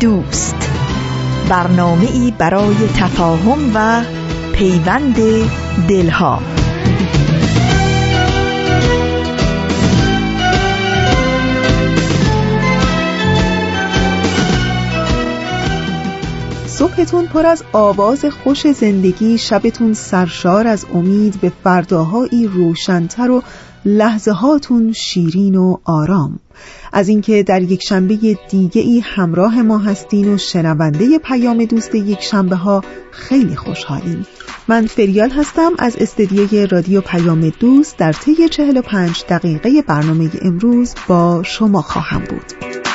دوست. برنامه ای برای تفاهم و پیوند دلها. صبحتون پر از آواز خوش زندگی شبتون سرشار از امید به فرداهایی روشنتر و لحظه هاتون شیرین و آرام. از اینکه در یک شنبه دیگه ای همراه ما هستین و شنونده پیام دوست یک شنبه ها خیلی خوشحالیم. من فریال هستم از استدیوی رادیو پیام دوست در طی 45 دقیقه برنامه امروز با شما خواهم بود.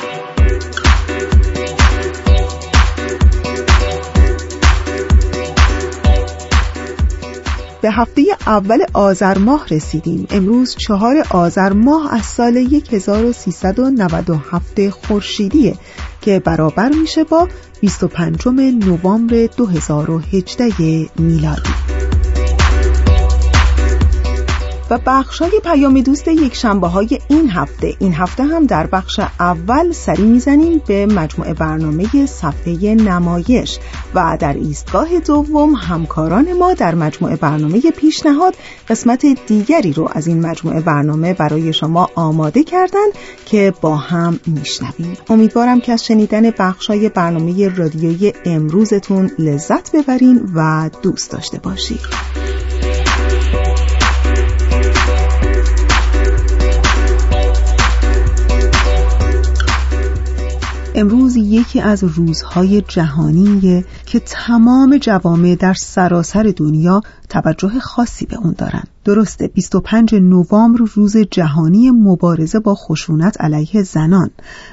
به هفته اول آذر ماه رسیدیم. امروز چهار آذر ماه از سال 1397 خورشیدیه که برابر میشه با 25 نوامبر 2018 میلادی. و بخشای پیام دوست یک شنبه های این هفته. این هفته هم در بخش اول سری می‌زنیم به مجموعه برنامه صفحه نمایش و در ایستگاه دوم همکاران ما در مجموعه برنامه پیشنهاد قسمت دیگری رو از این مجموعه برنامه برای شما آماده کردن که با هم میشنویم. امیدوارم که از شنیدن بخشای برنامه رادیویی امروزتون لذت ببرین و دوست داشته باشید امروز یکی از روزهای جهانیه که تمام جوامع در سراسر دنیا توجه خاصی به اون دارن. درسته 25 نوامبر روز جهانی مبارزه با خشونت علیه زنان.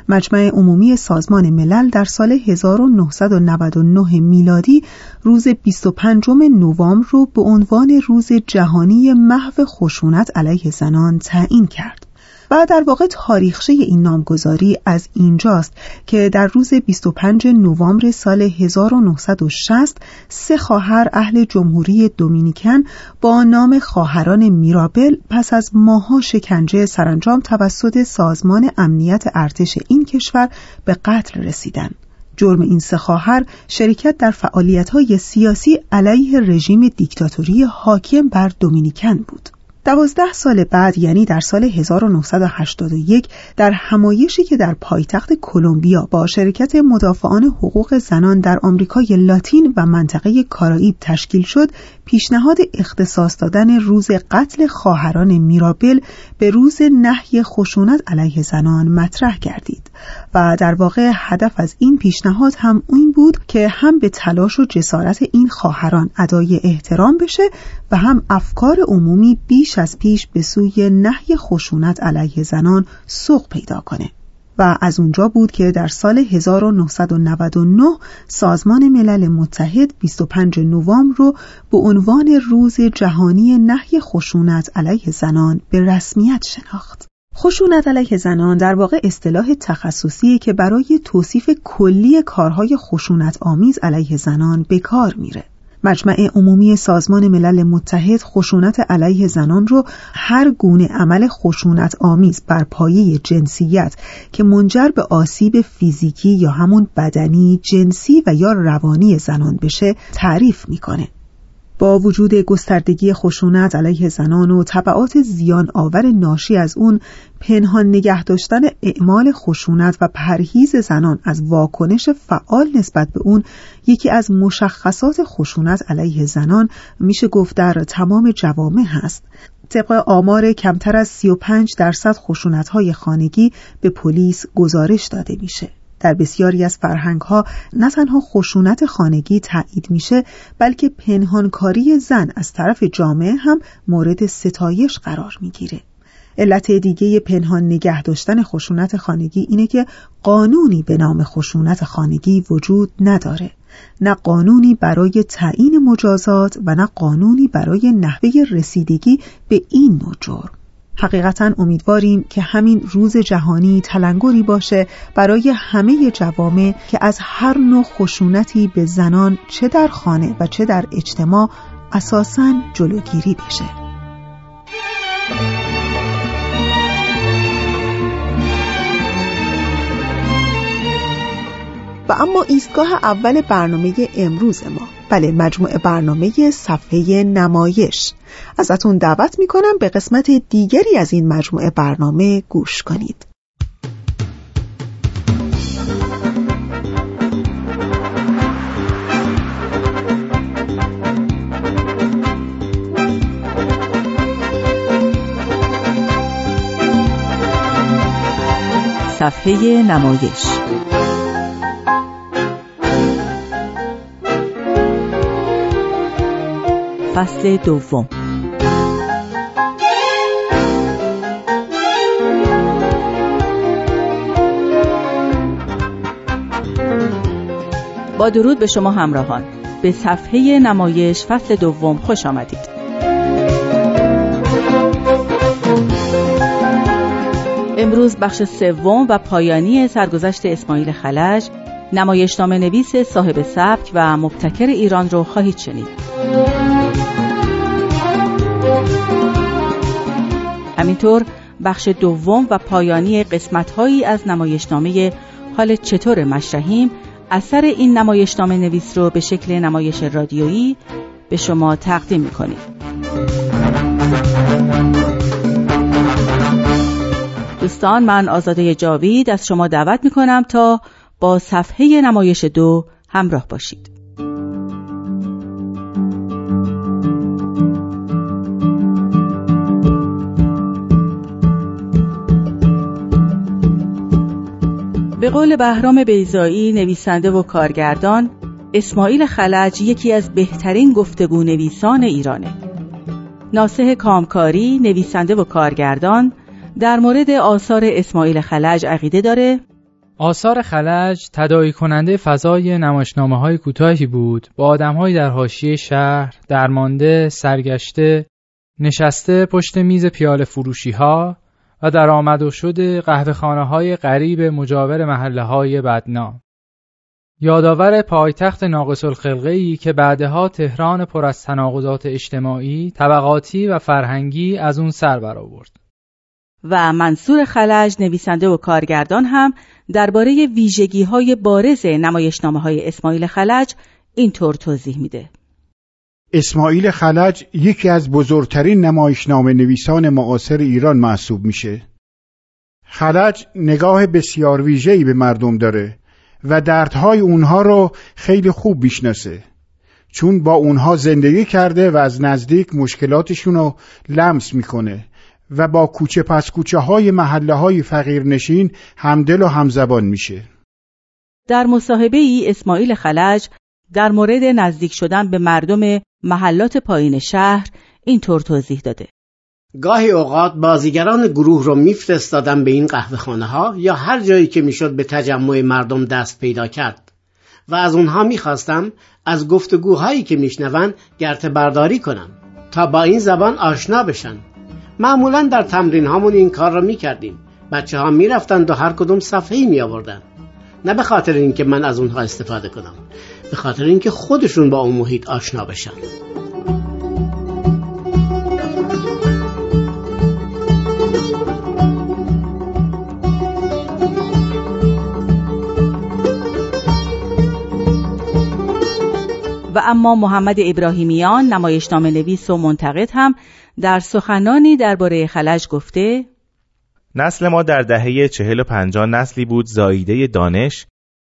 مجمع عمومی سازمان ملل در سال 1999 میلادی روز 25 نوامبر رو به عنوان روز جهانی محو خشونت علیه زنان تعیین کرد. و در واقع تاریخچه این نامگذاری از اینجاست که در روز 25 نوامبر سال 1960 سه خواهر اهل جمهوری دومینیکن با نام خواهران میرابل پس از ماها شکنجه سرانجام توسط سازمان امنیت ارتش این کشور به قتل رسیدند. جرم این سه خواهر شرکت در فعالیت‌های سیاسی علیه رژیم دیکتاتوری حاکم بر دومینیکن بود. دوازده سال بعد یعنی در سال 1981 در همایشی که در پایتخت کلمبیا با شرکت مدافعان حقوق زنان در آمریکای لاتین و منطقه کارائیب تشکیل شد پیشنهاد اختصاص دادن روز قتل خواهران میرابل به روز نهی خشونت علیه زنان مطرح گردید. و در واقع هدف از این پیشنهاد هم این بود که هم به تلاش و جسارت این خواهران ادای احترام بشه و هم افکار عمومی بیش از پیش به سوی نهی خشونت علیه زنان سوق پیدا کنه و از اونجا بود که در سال 1999 سازمان ملل متحد 25 نوامبر رو به عنوان روز جهانی نهی خشونت علیه زنان به رسمیت شناخت. خشونت علیه زنان در واقع اصطلاح تخصصی که برای توصیف کلی کارهای خشونت آمیز علیه زنان به کار میره. مجمع عمومی سازمان ملل متحد خشونت علیه زنان رو هر گونه عمل خشونت آمیز بر پایه جنسیت که منجر به آسیب فیزیکی یا همون بدنی، جنسی و یا روانی زنان بشه تعریف می‌کنه. با وجود گستردگی خشونت علیه زنان و طبعات زیان آور ناشی از اون پنهان نگه داشتن اعمال خشونت و پرهیز زنان از واکنش فعال نسبت به اون یکی از مشخصات خشونت علیه زنان میشه گفت در تمام جوامع هست. طبق آمار کمتر از 35 درصد خشونت های خانگی به پلیس گزارش داده میشه. در بسیاری از فرهنگ ها نه تنها خشونت خانگی تایید میشه بلکه پنهانکاری زن از طرف جامعه هم مورد ستایش قرار می‌گیره. علت دیگه پنهان نگه داشتن خشونت خانگی اینه که قانونی به نام خشونت خانگی وجود نداره. نه قانونی برای تعیین مجازات و نه قانونی برای نحوه رسیدگی به این نوع جرم. حقیقتا امیدواریم که همین روز جهانی تلنگری باشه برای همه جوامع که از هر نوع خشونتی به زنان چه در خانه و چه در اجتماع اساساً جلوگیری بشه. و اما ایستگاه اول برنامه امروز ما بله مجموعه برنامه صفحه نمایش. ازتون دعوت می‌کنم به قسمت دیگری از این مجموعه برنامه گوش کنید. صفحه نمایش فصل دوم. با درود به شما همراهان. به صفحه نمایش فصل دوم خوش آمدید. امروز بخش سوم و پایانی سرگذشت اسماعیل خلج نمایشنامه نویس صاحب سبک و مبتکر ایران رو خواهید شنید. همینطور بخش دوم و پایانی قسمتهایی از نمایشنامه حال چطور مشرحیم اثر این نمایشنامه نویس رو به شکل نمایش رادیویی به شما تقدیم می‌کنیم. دوستان من آزاده جاوید از شما دعوت می کنم تا با صفحه نمایش دو همراه باشید. به قول بهرام بیزایی نویسنده و کارگردان اسماعیل خلج یکی از بهترین گفتگو نویسان ایرانه. ناسه کامکاری نویسنده و کارگردان در مورد آثار اسماعیل خلج عقیده داره آثار خلج تدایی کننده فضای نمایشنامه های کوتاهی بود با آدمهایی در حاشیه شهر درمانده سرگشته نشسته پشت میز پیاله فروشی ها و در آمد و شد قهوه خانه های غریب مجاور محله های بدنام یادآور پایتخت ناقص الخلقه ای که بعدها تهران پر از تناقضات اجتماعی، طبقاتی و فرهنگی از اون سر برآورد. و منصور خلج نویسنده و کارگردان هم درباره ویژگی های بارز نمایشنامه های اسماعیل خلج اینطور توضیح میده. اسماعیل خلج یکی از بزرگترین نمایشنامه نویسان معاصر ایران محسوب میشه. خلج نگاه بسیار ویژه‌ای به مردم داره و دردهای اونها رو خیلی خوب می‌شناسه. چون با اونها زندگی کرده و از نزدیک مشکلاتشون رو لمس می‌کنه و با کوچه پس کوچه های محله های فقیر نشین همدل و همزبان میشه. در مصاحبه ای اسماعیل خلج در مورد نزدیک شدن به مردم محلات پایین شهر اینطور توضیح داده. گاهی اوقات بازیگران گروه رو میفرستادم به این قهوه خانه ها یا هر جایی که می‌شد به تجمع مردم دست پیدا کرد. و از اونها می‌خواستم از گفتگوهایی که میشنون گرت برداری کنم تا با این زبان آشنا بشن. معمولا در تمرین هامون این کار را می کردیم بچه ها می رفتند و هر کدوم صفحه می آوردن نه به خاطر اینکه من از اونها استفاده کنم. به خاطر اینکه خودشون با اون محیط آشنا بشن. و اما محمد ابراهیمیان نمایشنامه نویس و منتقد هم در سخنانی درباره خلج گفته نسل ما در دهه چهل و پنجاه نسلی بود زاییده دانش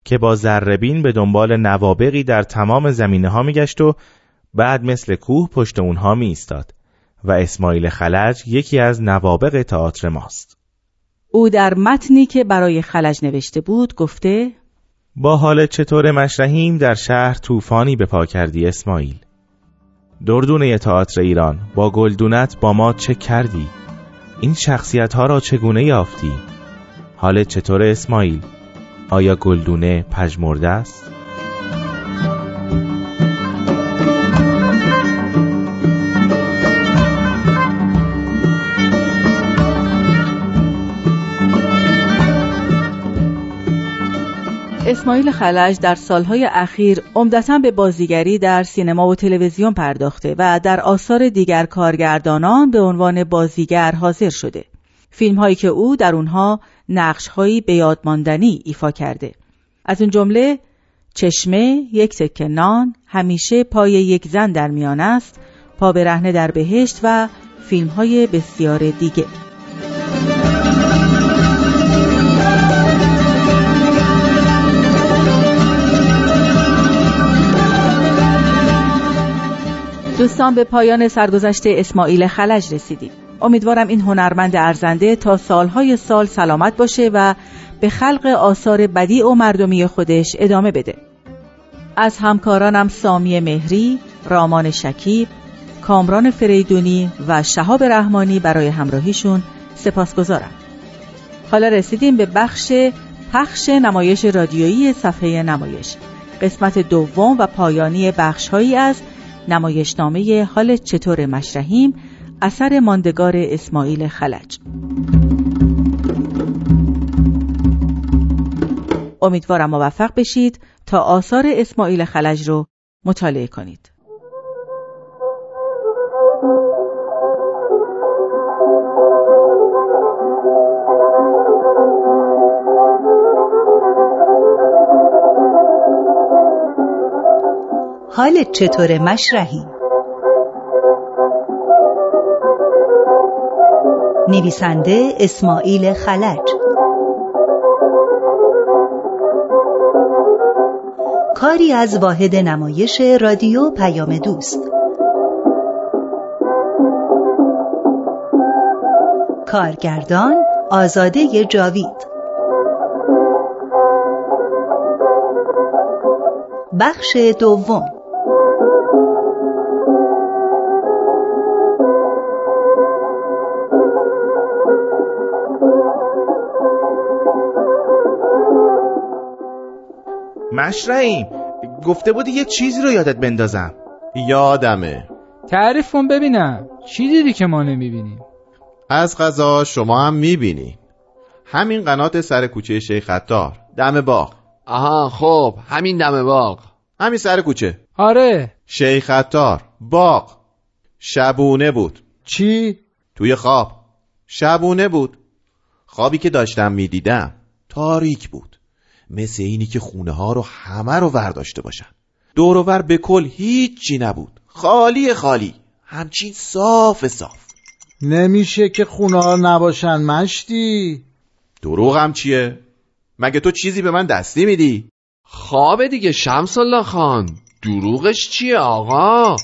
که با زربین به دنبال نوابقی در تمام زمینه ها میگشت و بعد مثل کوه پشت اونها می ایستاد و اسماعیل خلج یکی از نوابق تئاتر ماست. او در متنی که برای خلج نوشته بود گفته با حال چطور مشرحیم در شهر طوفانی به پا کردی اسماعیل دردونه تئاتر ایران با گلدونت با ما چه کردی؟ این شخصیت ها را چگونه یافتی؟ حال چطور اسماعیل؟ آیا گلدونه پژمرده است؟ اسماعیل خلج در سالهای اخیر عمدتا به بازیگری در سینما و تلویزیون پرداخته و در آثار دیگر کارگردانان به عنوان بازیگر حاضر شده. فیلم هایی که او در اونها نقش هایی به یادماندنی ایفا کرده. از اون جمله چشمه یک تکه نان همیشه پای یک زن در میان است پا برهنه در بهشت و فیلم های بسیار دیگه دوستان به پایان سرگذشت اسماعیل خلج رسیدیم امیدوارم این هنرمند ارزنده تا سالهای سال سلامت باشه و به خلق آثار بدیع و مردمی خودش ادامه بده از همکارانم سامی مهری، رامان شکیب، کامران فریدونی و شهاب رحمانی برای همراهیشون سپاسگزارم. حالا رسیدیم به بخش پخش نمایش رادیویی صفحه نمایش. قسمت دوم و پایانی بخشهایی از نمایشنامه حال چطور مشرحیم اثر ماندگار اسماعیل خلج. امیدوارم موفق بشید تا آثار اسماعیل خلج رو مطالعه کنید. حال چطور مشرحی؟ نویسنده اسماعیل خلج. کاری از واحد نمایش رادیو پیام دوست. کارگردان آزاده جاوید. بخش دوم. مشرعیم. گفته بودی یه چیزی رو یادت بندازم. یادمه. تعریف کن ببینم. چی دیدی که ما نمی‌بینیم؟ از غذا شما هم می‌بینی. همین قنات سر کوچه شیخ خطار دم باغ. آها خب همین دم باغ. همین سر کوچه. آره. شیخ خطار باغ. شبونه بود. چی؟ توی خواب. شبونه بود. خوابی که داشتم می‌دیدم. تاریک بود. مثل اینی که خونه ها رو همه رو ورداشته باشن. دور به کل هیچی نبود. خالی خالی. همچین صاف صاف. نمیشه که خونه ها نباشن مشتی. دروغم چیه؟ مگه تو چیزی به من دستی میدی؟ خواب دیگه شمس الله خان. دروغش چیه آقا؟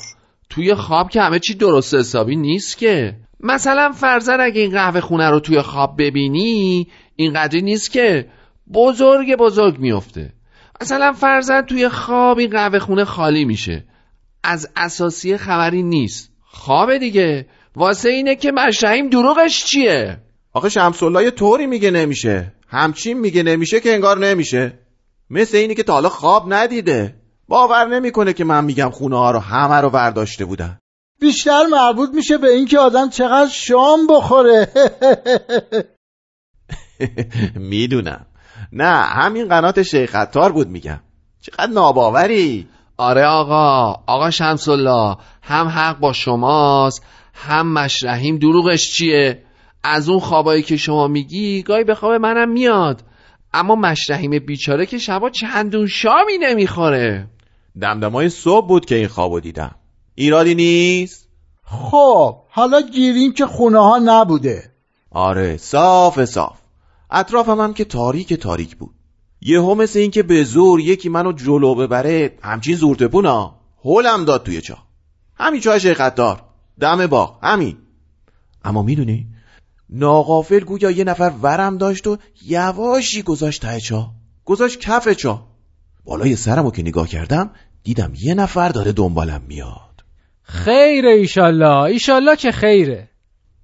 توی خواب که همه چی درست حسابی نیست که. مثلا فرزن اگه این قهوه خونه رو توی خواب ببینی اینقدری نیست که بزرگ بزرگ میفته. مثلا فرزن توی خواب این قهوه خونه خالی میشه. از اساسی خبری نیست. خواب دیگه. واسه اینه که مشرحیم دروغش چیه؟ آخه شمس الله یه طوری میگه نمیشه. همچین میگه نمیشه که انگار نمیشه. مثل اینی که تا حالا خواب ندیده. باور نمی‌کنه که من میگم خونه ها رو همه رو برداشته بودن. بیشتر مربوط میشه به اینکه آدم چقدر شام بخوره. می‌دونم. نه همین قنات شیخ عطار بود میگم. چقدر ناباوری. آره آقا آقا شمس الله هم حق با شماست هم مشرحیم دروغش چیه؟ از اون خوابایی که شما میگی گاهی به خواب منم میاد. اما مشرحیم بیچاره که شبا چندون شامی نمی‌خوره. دمدمای صبح بود که این خوابو دیدم. ایرادی نیست؟ خب حالا گیریم که خونه ها نبوده. آره صاف صاف. اطرافم هم که تاریک تاریک بود. یهو مثل این که به زور یکی منو جلو ببره همچین زورتپونا هولم داد توی چا. همین چای شیخ دم باغ. همین. اما می‌دونی ناقافل گویا یه نفر ورم داشت و یواشی گذاشت ته چا. گذاشت کف چا. بالای سرمو که نگاه کردم دیدم یه نفر داره دنبالم میاد. خیره ایشالله. ایشالله که خیره.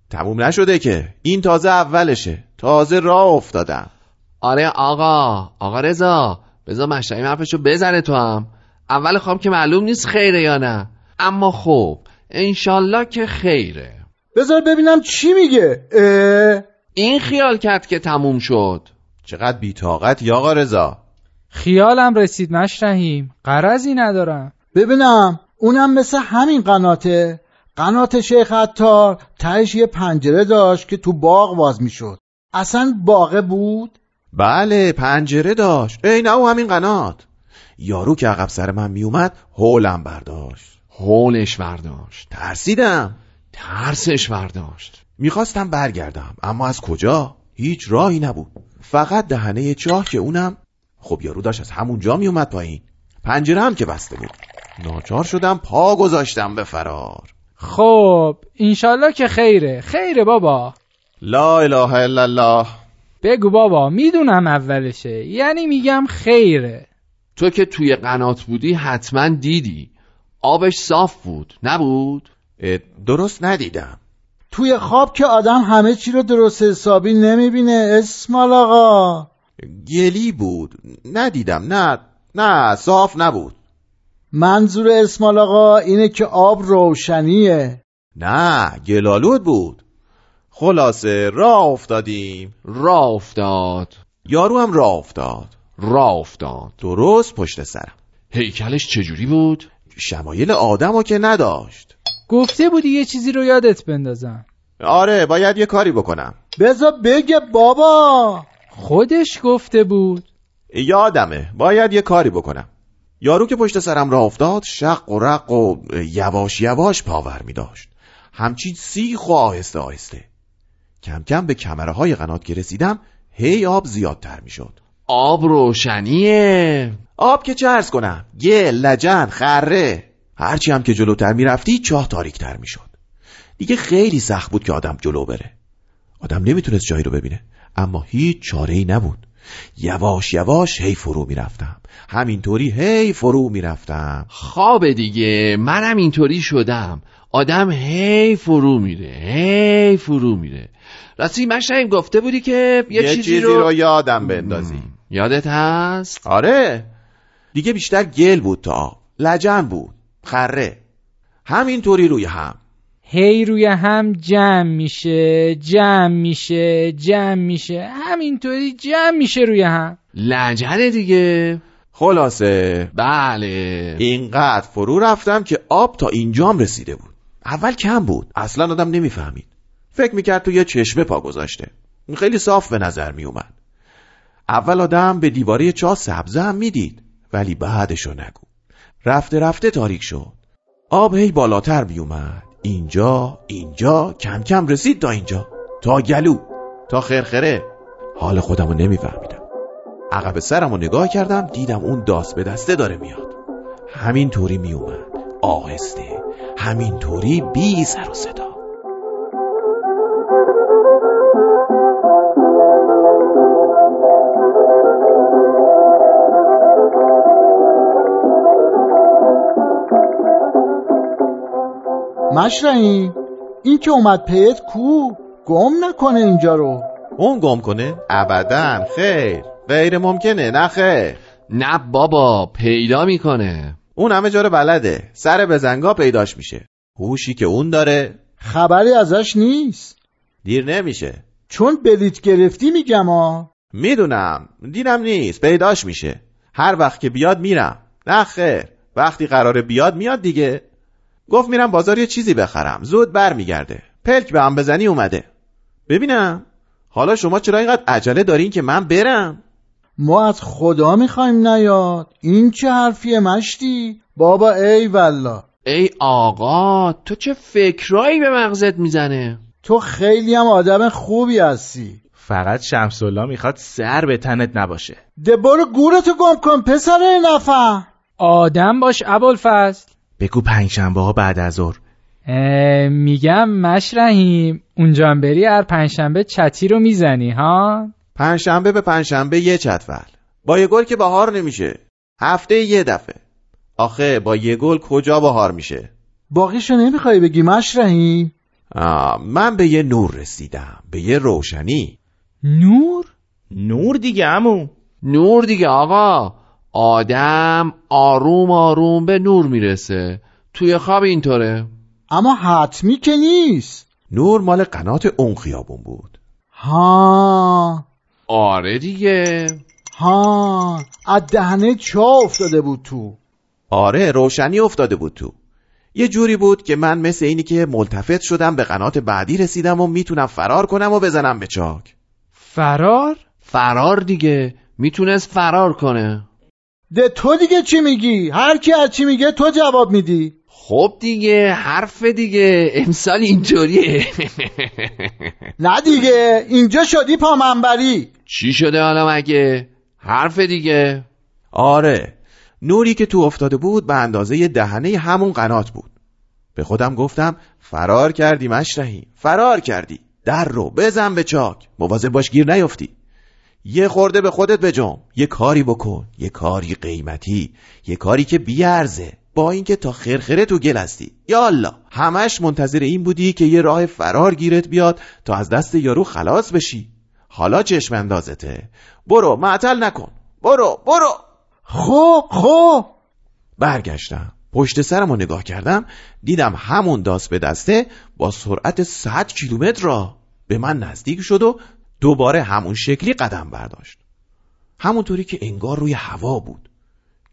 تموم نشده که. این تازه اولشه. تازه راه افتادم. آره آقا آقا رضا بذار مشتری حرفشو بزنه تو هم. اول خواب که معلوم نیست خیره یا نه. اما خب انشالله که خیره. بذار ببینم چی میگه. اه؟ این خیال کرد که تموم شد. چقدر بیتاقت یا آقا رضا. خیالم رسید مشرحیم. قرضی ندارم. ببینم اونم مثل همین قناته. قنات شیخ عطار تهش یه پنجره داشت که تو باغ باز می‌شد. اصلا باغه بود؟ بله پنجره داشت. ای نه او همین قنات. یارو که عقب سر من میومد هولم برداشت. هولش برداشت. ترسیدم. ترسش برداشت. می‌خواستم برگردم اما از کجا؟ هیچ راهی نبود. فقط دهنه چاه که اونم خب یارو داشت از همونجا میومد پایین. پنجره هم که بسته بود. ناچار شدم پا گذاشتم به فرار. خب انشالله که خیره. خیره بابا. لا اله الا الله. بگو بابا می‌دونم اولشه یعنی میگم خیره. تو که توی قنات بودی حتما دیدی. آبش صاف بود نبود؟ درست ندیدم. توی خواب که آدم همه چی رو درست حسابی نمی‌بینه اسمال آقا. گلی بود ندیدم نه نه صاف نبود. منظور اسمال آقا اینه که آب روشنیه. نه گلالود بود. خلاصه راه افتادیم. راه افتاد. یارو هم راه افتاد. راه افتاد. درست پشت سرم. هیکلش چجوری بود؟ شمایل آدمو که نداشت. گفته بودی یه چیزی رو یادت بندازم. آره باید یه کاری بکنم. بذار بگه بابا. خودش گفته بود. یادمه باید یه کاری بکنم. یارو که پشت سرم راه افتاد شق و رق و یواش یواش پاور می داشت همچین سیخ و آهسته آهسته. کم کم به کمره های قنات که رسیدم هی آب زیادتر می شد آب روشنیه. آب که چه ارز کنم گل لجن خره. هرچی هم که جلوتر می‌رفتی چاه تاریکتر می‌شد. دیگه خیلی سخت بود که آدم جلو بره. آدم نمی‌تونست جایی رو ببینه اما هیچ چاره ای نبود. یواش یواش هی فرو می‌رفتم. همینطوری هی فرو می‌رفتم. خواب دیگه. منم اینطوری شدم. آدم هی فرو میره هی فرو میره. راستی مشتیم گفته بودی که یه, یه چیزی, رو... یادم بندازی. یادت هست؟ آره. دیگه بیشتر گل بود تا آب. لجن بود. خره. همینطوری روی هم. هی روی هم جمع میشه جمع میشه جمع میشه. همینطوری جمع میشه روی هم. لجنه دیگه. خلاصه. بله. اینقدر فرو رفتم که آب تا اینجام رسیده بود. اول کم بود. اصلا آدم نمی‌فهمید. فکر می‌کرد تو یه چشمه پا گذاشته. خیلی صاف به نظر میومد اول آدم به دیواره چاه سبزه هم می‌دید ولی بعدشو نگو. رفته رفته تاریک شد. آب هی بالاتر میومد اینجا اینجا کم کم رسید تا اینجا. تا گلو. تا خرخره. حال خودمو نمیفهمیدم. عقب سرمو نگاه کردم دیدم اون داست به دسته داره میاد. همین طوری میومد آهسته. همین طوری بی سر و صدا. مشرعی این که اومد پیت کو گم نکنه اینجا رو. اون گم کنه؟ ابدا خیر. غیر ممکنه نه خیر. نه بابا پیدا می‌کنه. اون همه جا رو بلده. سر بزنگا پیداش میشه. هوشی که اون داره خبری ازش نیست. دیر نمیشه. چون بلیت گرفتی میگم ها می‌دونم. دیرم نیست. پیداش میشه. هر وقت که بیاد میرم. نه خیر. وقتی قراره بیاد میاد دیگه. گفت میرم بازار یه چیزی بخرم. زود برمیگرده. پلک به هم بزنی اومده. ببینم. حالا شما چرا اینقدر عجله دارین که من برم؟ ما از خدا می‌خوایم نیاد. این چه حرفیه مشتی؟ بابا ای والله. ای آقا تو چه فکرایی به مغزت می‌زنه؟ تو خیلی هم آدم خوبی هستی. فقط شمس الله می‌خواد سر به تنت نباشه. ده برو گورتو گم کن پسر نفر. آدم باش ابوالفضل. بگو پنجشنبه ها بعد از ظهر. میگم مشرحیم. اونجا هم بری هر پنجشنبه چتی رو می‌زنی ها؟ پنجشنبه به پنجشنبه یه چتول با یه گل که بهار نمیشه. هفته یه دفعه. آخه با یه گل کجا بهار میشه؟ باقیشو نمی‌خوای بگی مشرحی؟ آه، من به یه نور رسیدم. به یه روشنی. نور؟ نور دیگه امو نور دیگه آقا. آدم آروم آروم به نور می‌رسه. توی خواب اینطوره. اما حتمی که نیست. نور مال قنات اون خیابون بود. ها. آره دیگه. ها از دهنه چا افتاده بود تو. آره روشنی افتاده بود تو. یه جوری بود که من مثل اینی که ملتفت شدم به قنات بعدی رسیدم و می‌تونم فرار کنم و بزنم به چاک. فرار؟ فرار دیگه. می‌تونست فرار کنه. ده تو دیگه چی میگی؟ هر کی از چی میگه تو جواب میدی. خب دیگه حرف دیگه. امسال اینطوریه. نه دیگه اینجا شدی پامنبری چی شده حالا مگه؟ حرف دیگه. آره نوری که تو افتاده بود به اندازه دهنه همون قنات بود. به خودم گفتم فرار کردی مشرحی فرار کردی. در رو بزن به چاک. مواظب باش گیر نیفتی. یه خورده به خودت بجام یه کاری بکن. یه کاری قیمتی. یه کاری که بیارزه. با اینکه تا خرخره تو گل هستی. یا الله همش منتظر این بودی که یه راه فرار گیرت بیاد تا از دست یارو خلاص بشی. حالا چشم اندازته. برو معطل نکن. برو برو. خب خب. برگشتم. پشت سرم رو نگاه کردم دیدم همون داست به دسته با سرعت 100 کیلومتر را به من نزدیک شد و دوباره همون شکلی قدم برداشت. همونطوری که انگار روی هوا بود.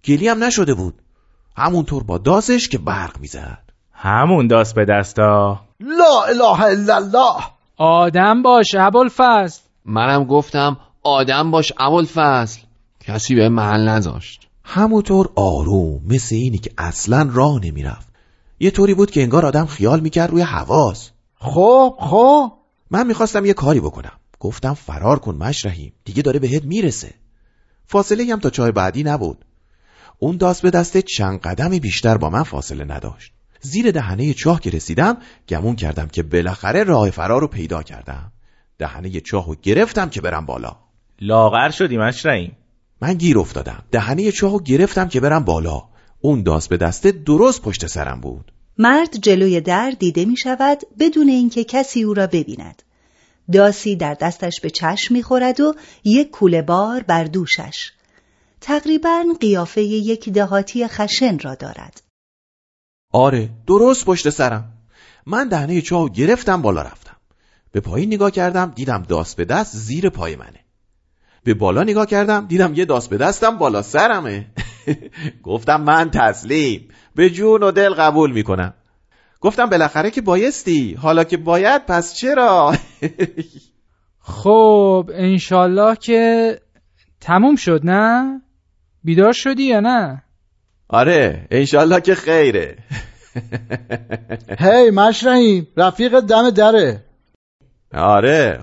گلی هم نشده بود. همونطور با داسش که برق می‌زد. همون داست به دستا. لا اله الا الله. آدم باش ابوالفضل. منم گفتم آدم باش اول فصل کسی به محل نذاشت همونطور آروم مثل اینی که اصلا راه نمی‌رفت. یه طوری بود که انگار آدم خیال می‌کرد روی حواس. خب خب. من می‌خواستم یه کاری بکنم. گفتم فرار کن مشرحیم دیگه داره بهت می‌رسه. فاصله هم تا چای بعدی نبود. اون داست به دسته چند قدمی بیشتر با من فاصله نداشت. زیر دهنه چاه که رسیدم گمون کردم که بالاخره راه فرار رو پیدا کردم. دهنه چاه رو گرفتم که برم بالا. لاغر شدی مشرعیم من گیر افتادم. دهنه چاه رو گرفتم که برم بالا. اون داست به دسته درست پشت سرم بود. مرد جلوی در دیده می شود بدون اینکه کسی او را ببیند. داسی در دستش به چشم می خورد و یک کوله بار بر دوشش. تقریبا قیافه یک دهاتی خشن را دارد. آره درست پشت سرم. من دهنه چاه رو گرفتم بالا رفتم. به پایین نگاه کردم دیدم داست به دست زیر پای منه. به بالا نگاه کردم دیدم یه داست به دستم بالا سرمه. گفتم من تسلیم. به جون و دل قبول می‌کنم. گفتم بالاخره که بایستی. حالا که باید پس چرا؟ خب انشالله که تموم شد نه؟ بیدار شدی یا نه؟ آره انشالله که خیره. هی مشرعیم رفیق دم دره. آره.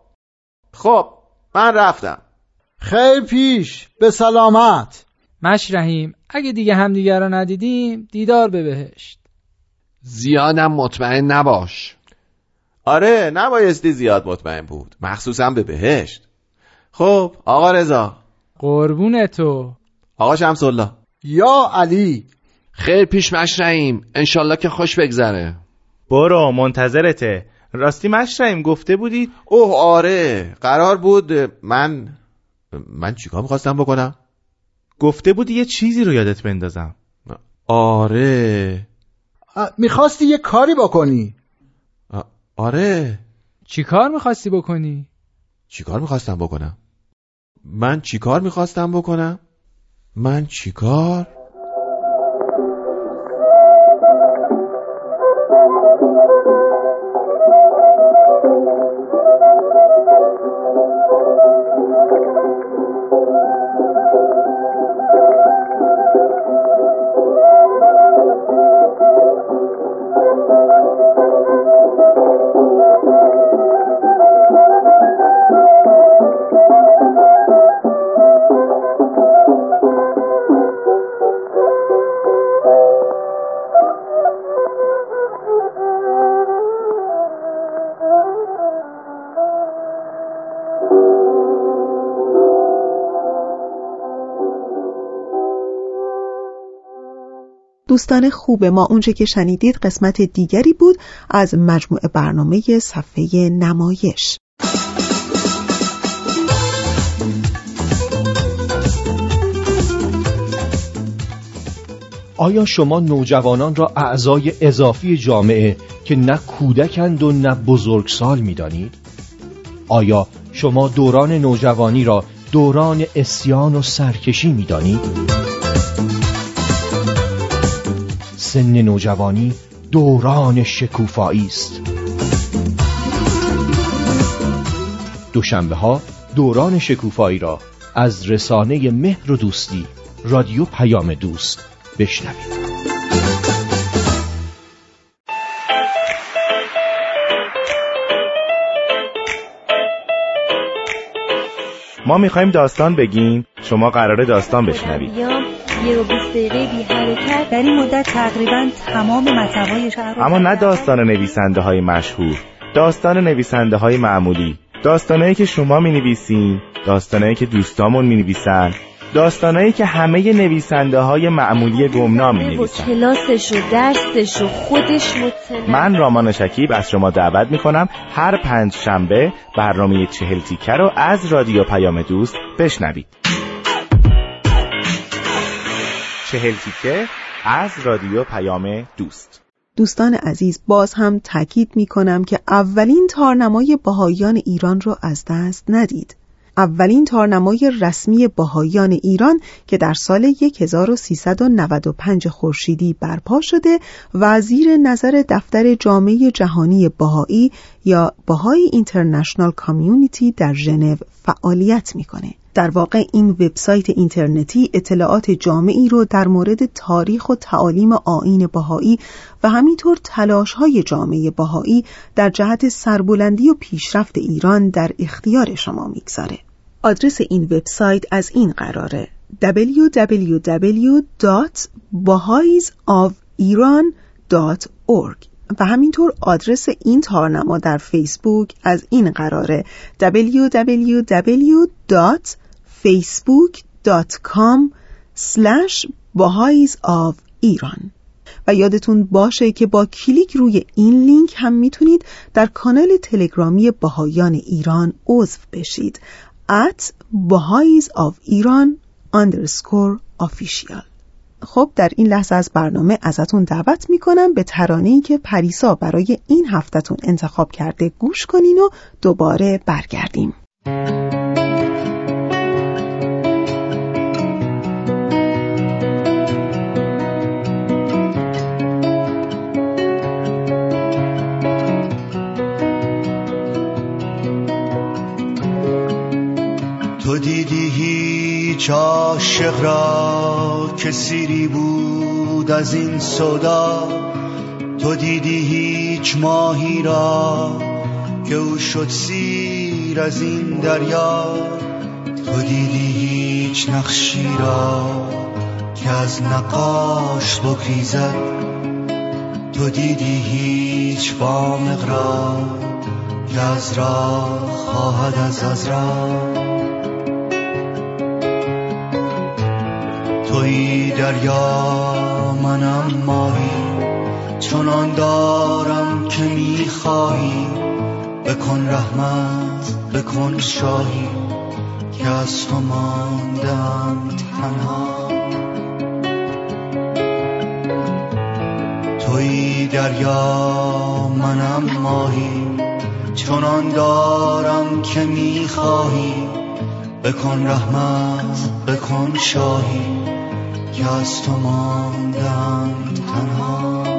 خب من رفتم. خیر پیش به سلامت. مشرحیم اگه دیگه همدیگه رو ندیدیم دیدار به بهشت. زیادم مطمئن نباش. آره نبایستی زیاد مطمئن بود. مخصوصا به بهشت. خب آقا رضا. قربون تو. آقا شمس الله یا علی. خیر پیش مشرعیم انشالله که خوش بگذره. برو منتظرته. راستی مشرعیم گفته بودید اوه آره قرار بود من من چیکار می‌خواستم بکنم؟ گفته بودی یه چیزی رو یادت بندازم. آره. می‌خواستی یه کاری بکنی؟ آره. چی کار می‌خواستی بکنی؟ چیکار می‌خواستم بکنم؟ من چیکار می‌خواستم بکنم؟ من چیکار دوستان خوب ما اونچه که شنیدید قسمت دیگری بود از مجموعه برنامه صفحه نمایش آیا شما نوجوانان را اعضای اضافی جامعه که نه کودکند و نه بزرگسال می دانید؟ آیا شما دوران نوجوانی را دوران اسیان و سرکشی می سن نوجوانی دوران شکوفایی است. دوشنبه ها دوران شکوفایی را از رسانه مهر و دوستی رادیو پیام دوست بشنوید. ما می‌خوایم داستان بگیم شما قراره داستان بشنوید. یه رو دقیقه بی حرکت. در این مدت تقریبا تمام مطبای شهر اما نه داستان نویسنده های مشهور داستان نویسنده های معمولی داستانهایی که شما می نویسین داستانهایی که دوستامون می نویسن داستانهایی که همه نویسنده های معمولی گمنام می نویسن کلاسش و درسش و خودش مطلع من رامان شکیب از شما دعوت می کنم هر پنج شنبه برنامه چهل تیکه رو از رادیو پیام دوست بشنوید. چهل تیکه از رادیو پیام دوست دوستان عزیز باز هم تاکید می کنم که اولین تارنمای بهاییان ایران رو از دست ندید. اولین تارنمای رسمی بهاییان ایران که در سال 1395 خورشیدی برپا شده و زیر نظر دفتر جامعه جهانی بهایی یا بهایی اینترنشنال کامیونیتی در ژنو فعالیت می‌کنه. در واقع این وبسایت اینترنتی اطلاعات جامعی رو در مورد تاریخ و تعالیم آین بهایی و همینطور تلاش های جامعه بهایی در جهت سربلندی و پیشرفت ایران در اختیار شما می‌گذاره. آدرس این وبسایت از این قراره www.bahaisofiran.org و همینطور آدرس این تارنما در فیسبوک از این قراره www.facebook.com of ایران و یادتون باشه که با کلیک روی این لینک هم می‌تونید در کانال تلگرامی بهایان ایران عضو بشید. at bahais of ایران underscore official. خب در این لحظه از برنامه ازتون دعوت می‌کنم به ترانه‌ای که پریسا برای این هفتهتون انتخاب کرده گوش کنین و دوباره برگردیم. تو دیدی هیچ عاشق را که سیری بود از این صدا تو دیدی هیچ ماهی را که او شد سیر از این دریا؟ تو دیدی هیچ نقشی را که از نقاش بگریزد؟ تو دیدی هیچ وامق را که از راه خواهد از از راه توی دریا منم ماهی. چنان دارم که می‌خواهی. بکن رحمت بکن شاهی. که از تو ماندم تنها. توی دریا منم ماهی. چنان دارم که می‌خواهی. بکن رحمت بکن شاهی. که از تو ماندم تنها.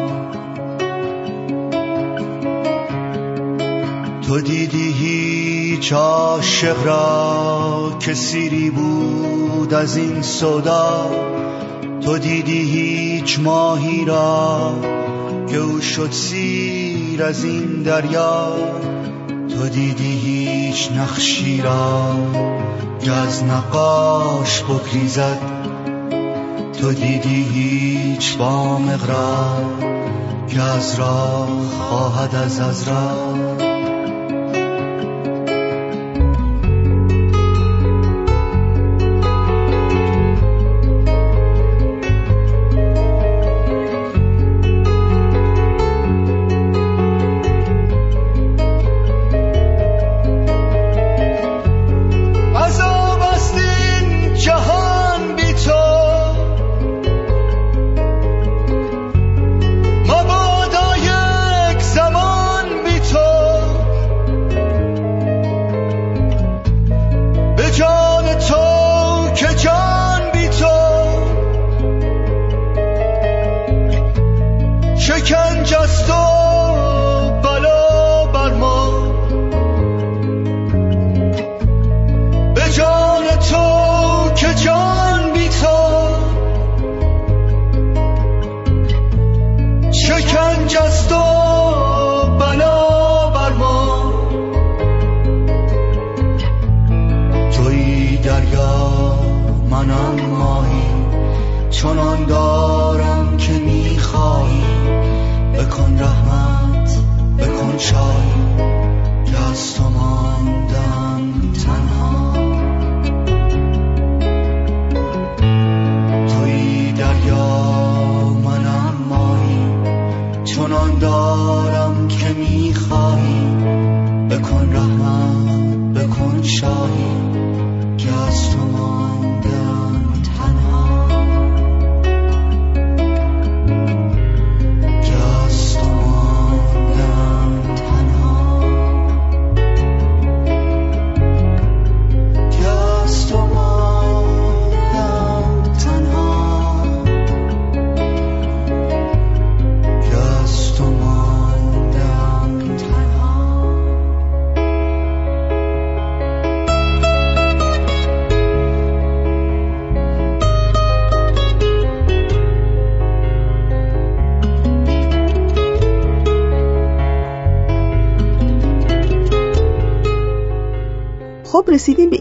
دیدی هیچ عاشق را که سیری بود از این صدا تو دیدی هیچ ماهی را که او شد سیر از این دریا. تو دیدی هیچ نقشی را که از نقاش بگریزد. تو دیدی هیچ با مقرار که از راه خواهد از از راه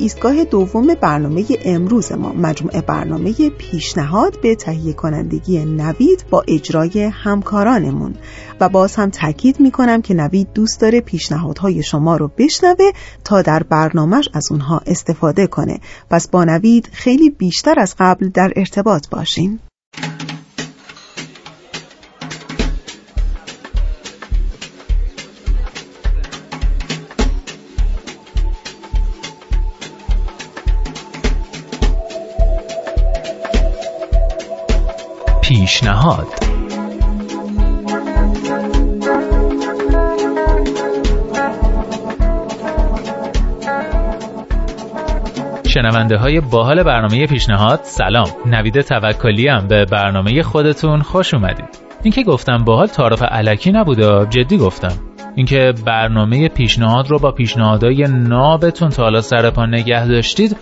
ایستگاه دوم برنامه امروز ما مجموعه برنامه پیشنهاد به تهیه کنندگی نوید با اجرای همکارانمون. و باز هم تاکید می‌کنم که نوید دوست داره پیشنهادهای شما رو بشنوه تا در برنامهش از اونها استفاده کنه. پس با نوید خیلی بیشتر از قبل در ارتباط باشین. پیشنهاد. شنونده های باحال برنامه پیشنهاد سلام. نوید توکلی هم به برنامه خودتون خوش اومدید. اینکه گفتم باحال تعارف علکی نبوده جدی گفتم. اینکه برنامه پیشنهاد رو با پیشنهادهای نابتون تا حالا سر نگه داشتید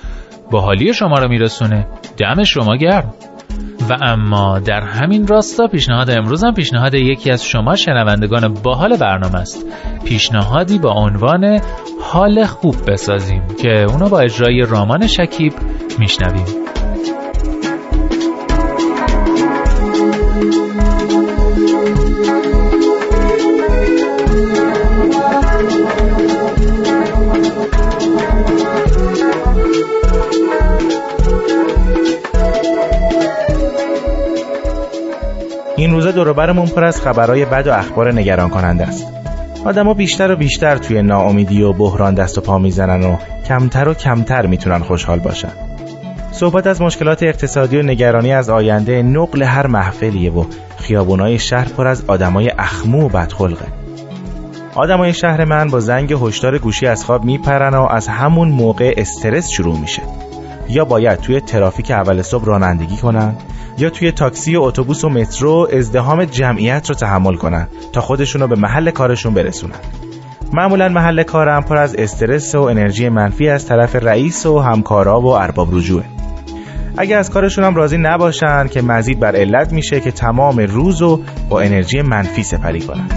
باحالی شما رو میرسونه. دم شما گرم. و اما در همین راستا پیشنهاد امروز هم پیشنهاد یکی از شما شنوندگان باحال برنامه است. پیشنهادی با عنوان حال خوب بسازیم که اونو با اجرای رامان شکیب میشنویم. این روزا دوروبرمون پر از خبرهای بد و اخبار نگران کننده است. آدما بیشتر و بیشتر توی ناامیدی و بحران دست و پا می‌زنن و کمتر و کمتر می‌تونن خوشحال باشن. صحبت از مشکلات اقتصادی و نگرانی از آینده نقل هر محفلیه و خیابونای شهر پر از آدمای اخمو و بدخلقه. آدمای شهر من با زنگ هشدار گوشی از خواب میپرن و از همون موقع استرس شروع میشه. یا باید توی ترافیک اول صبح رانندگی کنن؟ یا توی تاکسی و اتوبوس و مترو ازدهام جمعیت رو تحمل کنن تا خودشون رو به محل کارشون برسونن؟ معمولا محل کارم پر از استرس و انرژی منفی از طرف رئیس و همکارا و ارباب رجوعه. اگه از کارشون هم راضی نباشن که مزید بر علت میشه که تمام روز رو با انرژی منفی سپری کنن.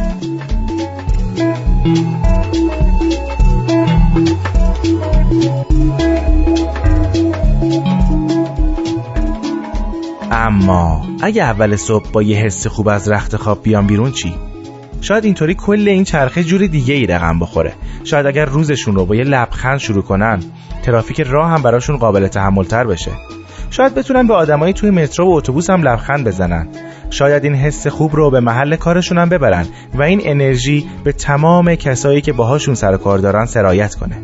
اما اگه اول صبح با یه حس خوب از رخت خواب بیان بیرون چی؟ شاید اینطوری کل این چرخه جور دیگه ای رقم بخوره. شاید اگر روزشون رو با یه لبخند شروع کنن ترافیک راه هم براشون قابل تحمل تر بشه. شاید بتونن به آدمایی توی مترو و اتوبوس هم لبخند بزنن. شاید این حس خوب رو به محل کارشون هم ببرن و این انرژی به تمام کسایی که باهاشون سر کار دارن سرایت کنه.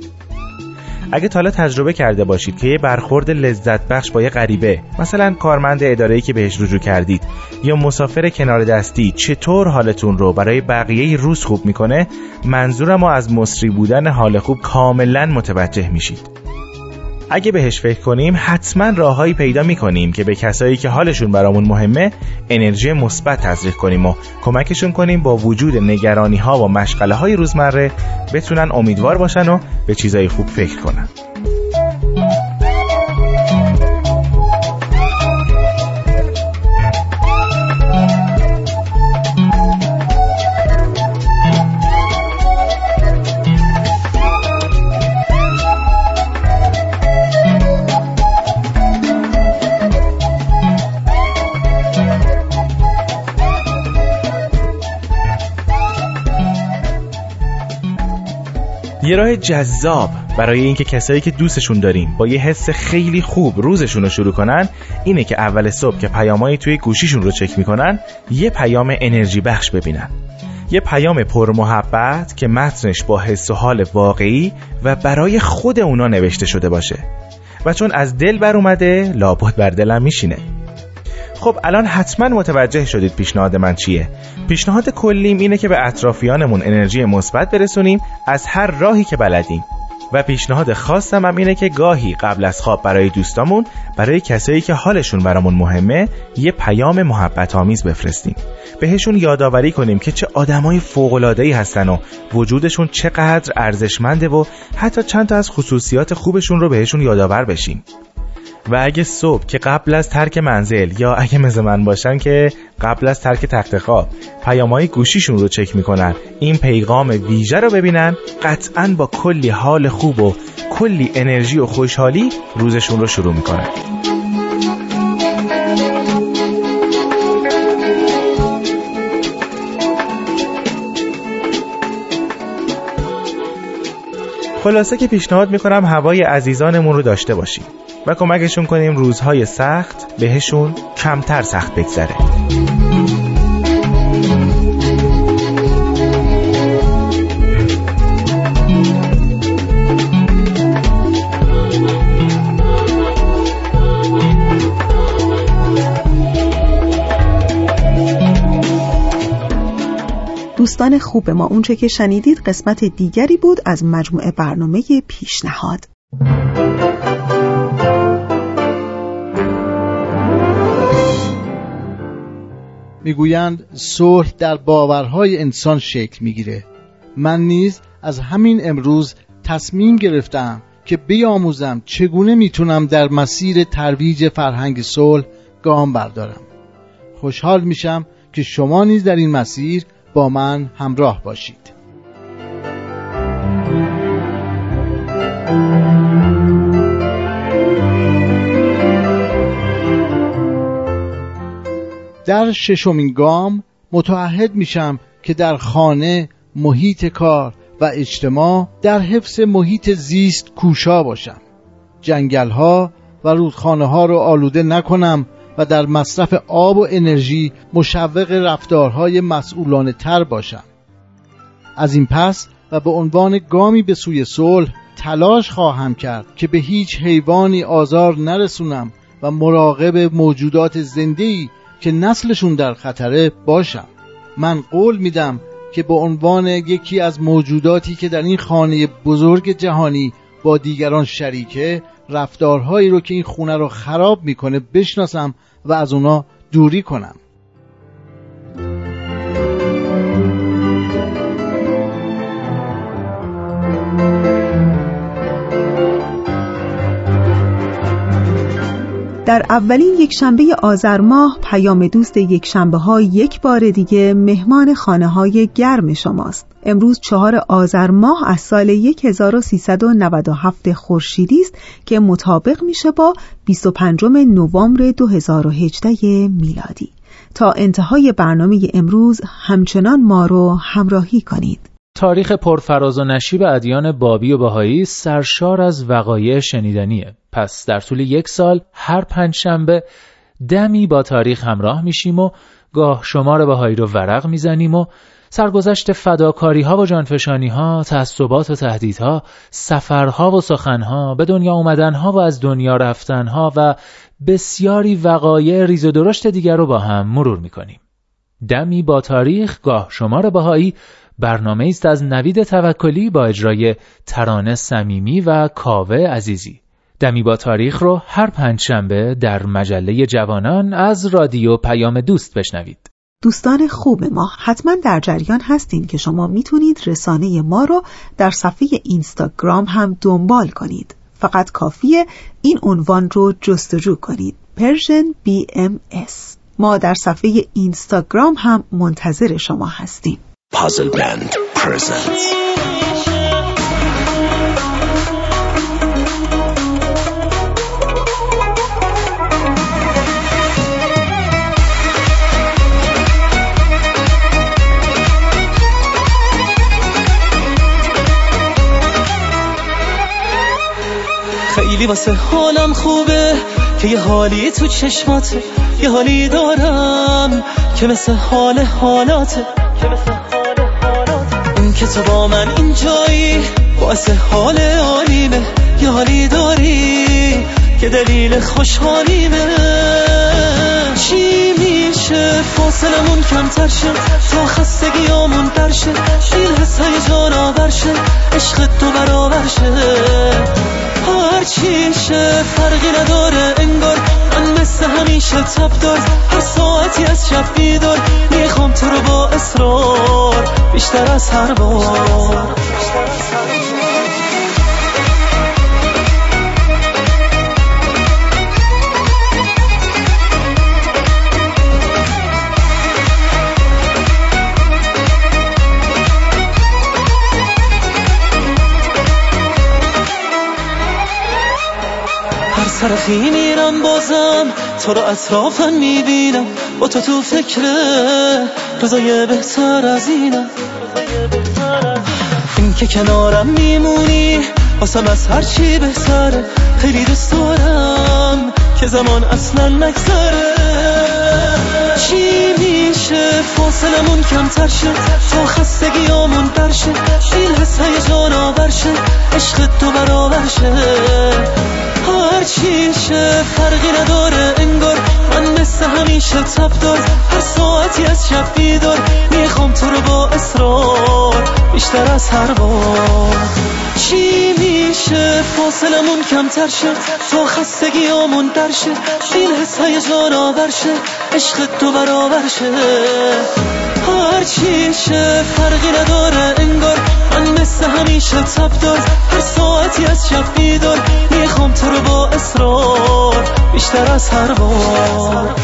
اگه تا حالا تجربه کرده باشید که یه برخورد لذت بخش با یه غریبه مثلا کارمند اداره‌ای که بهش رجوع کردید یا مسافر کنار دستی چطور حالتون رو برای بقیه روز خوب می‌کنه منظورم از مصری بودن حال خوب کاملا متوجه میشید. اگه بهش فکر کنیم حتما راههایی پیدا می‌کنیم که به کسایی که حالشون برامون مهمه انرژی مثبت تزریق کنیم و کمکشون کنیم با وجود نگرانی ها و مشغله های روزمره بتونن امیدوار باشن و به چیزای خوب فکر کنن. یه راه جذاب برای اینکه کسایی که دوستشون داریم با یه حس خیلی خوب روزشون رو شروع کنن اینه که اول صبح که پیامایی توی گوشیشون رو چک می‌کنن یه پیام انرژی بخش ببینن. یه پیام پر محبت که متنش با حس و حال واقعی و برای خود اونا نوشته شده باشه. و چون از دل بر اومده لابد بر دلم میشینه. خب الان حتما متوجه شدید پیشنهاد من چیه. پیشنهاد کلیم اینه که به اطرافیانمون انرژی مثبت برسونیم از هر راهی که بلدیم. و پیشنهاد خاصم هم اینه که گاهی قبل از خواب برای دوستامون برای کسایی که حالشون برامون مهمه یه پیام محبت آمیز بفرستیم. بهشون یادآوری کنیم که چه آدمای فوق‌العاده‌ای هستن و وجودشون چقدر ارزشمنده و حتی چند تا از خصوصیات خوبشون رو بهشون یادآور بشیم. و اگه صبح که قبل از ترک منزل یا اگه مثل من باشن که قبل از ترک تخت خواب پیامهای گوشیشون رو چک می‌کنن. این پیغام ویژه رو ببینن. قطعا با کلی حال خوب و کلی انرژی و خوشحالی روزشون رو شروع می‌کنن. خلاصه که پیشنهاد می‌کنم هوای عزیزانمون رو داشته باشیم و کمکشون کنیم روزهای سخت بهشون کمتر سخت بگذره. دوستان خوب ما اونچه که شنیدید قسمت دیگری بود از مجموعه برنامه پیشنهاد. می‌گویند صلح در باورهای انسان شکل می‌گیره. من نیز از همین امروز تصمیم گرفتم که بیاموزم چگونه می‌تونم در مسیر ترویج فرهنگ صلح گام بردارم. خوشحال میشم که شما نیز در این مسیر با من همراه باشید. در ششمین گام متعهد میشم که در خانه محیط کار و اجتماع در حفظ محیط زیست کوشا باشم. جنگل ها و رودخانه ها رو آلوده نکنم و در مصرف آب و انرژی مشوق رفتارهای مسئولانه تر باشم. از این پس و به عنوان گامی به سوی صلح تلاش خواهم کرد که به هیچ حیوانی آزار نرسونم و مراقب موجودات زنده‌ای که نسلشون در خطره باشم. من قول میدم که به عنوان یکی از موجوداتی که در این خانه بزرگ جهانی با دیگران شریکه رفتارهایی رو که این خونه رو خراب می‌کنه بشناسم و از اونا دوری کنم. در اولین یک شنبه آذر ماه پیام دوست یک شنبه ها یک بار دیگه مهمان خانه های گرم شماست. امروز چهار آذر ماه از سال 1397 خورشیدی است که مطابق میشه با 25 نوامبر 2018 میلادی. تا انتهای برنامه امروز همچنان ما رو همراهی کنید. تاریخ پرفراز و نشیب ادیان بابی و بهایی سرشار از وقایع شنیدنیه. پس در طول یک سال هر پنج شنبه دمی با تاریخ همراه میشیم و گاه شمار بهایی رو ورق می‌زنیم و سرگذشت فداکاری ها و جانفشانی ها، تعصبات و تهدیدها، سفرها و سخنها، به دنیا اومدن ها و از دنیا رفتن ها و بسیاری وقایع ریز و درشت دیگر رو با هم مرور می‌کنیم. دمی با تاریخ گاه شمار بهایی برنامه است از نوید توکلی با اجرای ترانه صمیمی و کاوه عزیزی. دمی با تاریخ رو هر پنجشنبه در مجله جوانان از رادیو پیام دوست بشنوید. دوستان خوب ما حتما در جریان هستین که شما می‌تونید رسانه ما رو در صفحه اینستاگرام هم دنبال کنید. فقط کافیه این عنوان رو جستجو کنید. Persian BMS ما در صفحه اینستاگرام هم منتظر شما هستیم. Puzzle Band presents واسه حالم خوبه که یه حالی تو چشماته یه حالی دارم که مثل حال حالاته این که تو با من اینجایی باعث حال عالیمه یه حالی داری که دلیل خوشحالیمه. چی میشه؟ فاصلمون کمتر شه تا خستگیامون در شه. این حس هیجان آور شه عشق تو برابر شه. هر چی شه فرقی نداره انگار من مثل همیشه تب دار. هر ساعتی از شب بیدار می‌خوام تو رو با اصرار بیشتر از هر بار. هر سر خی میرم بازم. تو رو اطرافم می‌بینم. با تو تو فکره روزای بهتر از اینم. این که کنارم میمونی واسم از هر چی بهتره خیلی دوست دارم که زمان اصلا نگذره. چی میشه فاصلمون کمتر شه تا خستگیامون در شه این حس هیجان آور شه عشق تو برابر شه. هر چی شه فرقی نداره انگار من مثل همیشه تب دار هر ساعتی از شب بیدار می‌خوام تو رو با اصرار بیشتر از هر بار. چی میشه؟ فاصلمون کمتر شه تا خستگیامون در شه. این حس هیجان آور شه عشق تو برابر شه. هر چی شه فرقی نداره انگار. من مثل همیشه تب دار هر ساعتی از شب بیدار. می‌خوام تو رو با اصرار بیشتر از هر بار.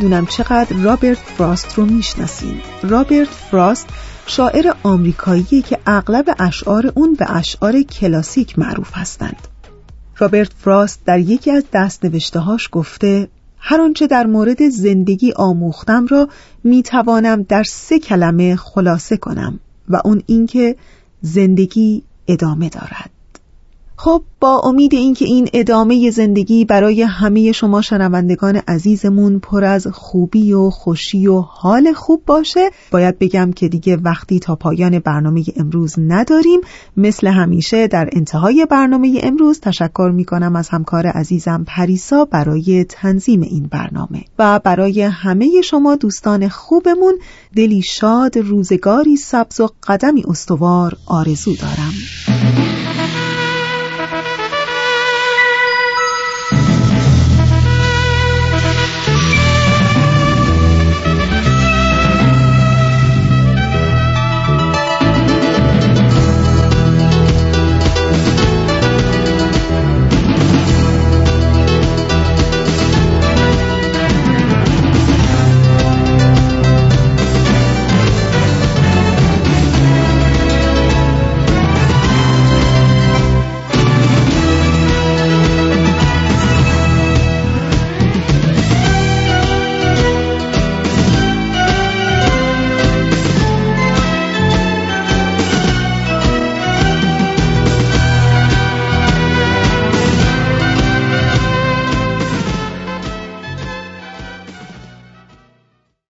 نمی‌دونم چقدر رابرت فراست رو می‌شناسین. رابرت فراست شاعر آمریکایی که اغلب اشعار اون به اشعار کلاسیک معروف هستند. رابرت فراست در یکی از دستنوشتهاش گفته هر آنچه در مورد زندگی آموختم را می‌توانم در سه کلمه خلاصه کنم و اون اینکه زندگی ادامه دارد. خب با امید اینکه این ادامه زندگی برای همه شما شنوندگان عزیزمون پر از خوبی و خوشی و حال خوب باشه باید بگم که دیگه وقتی تا پایان برنامه امروز نداریم مثل همیشه در انتهای برنامه امروز تشکر می‌کنم از همکار عزیزم پریسا برای تنظیم این برنامه. و برای همه شما دوستان خوبمون دلی شاد روزگاری سبز و قدمی استوار آرزو دارم.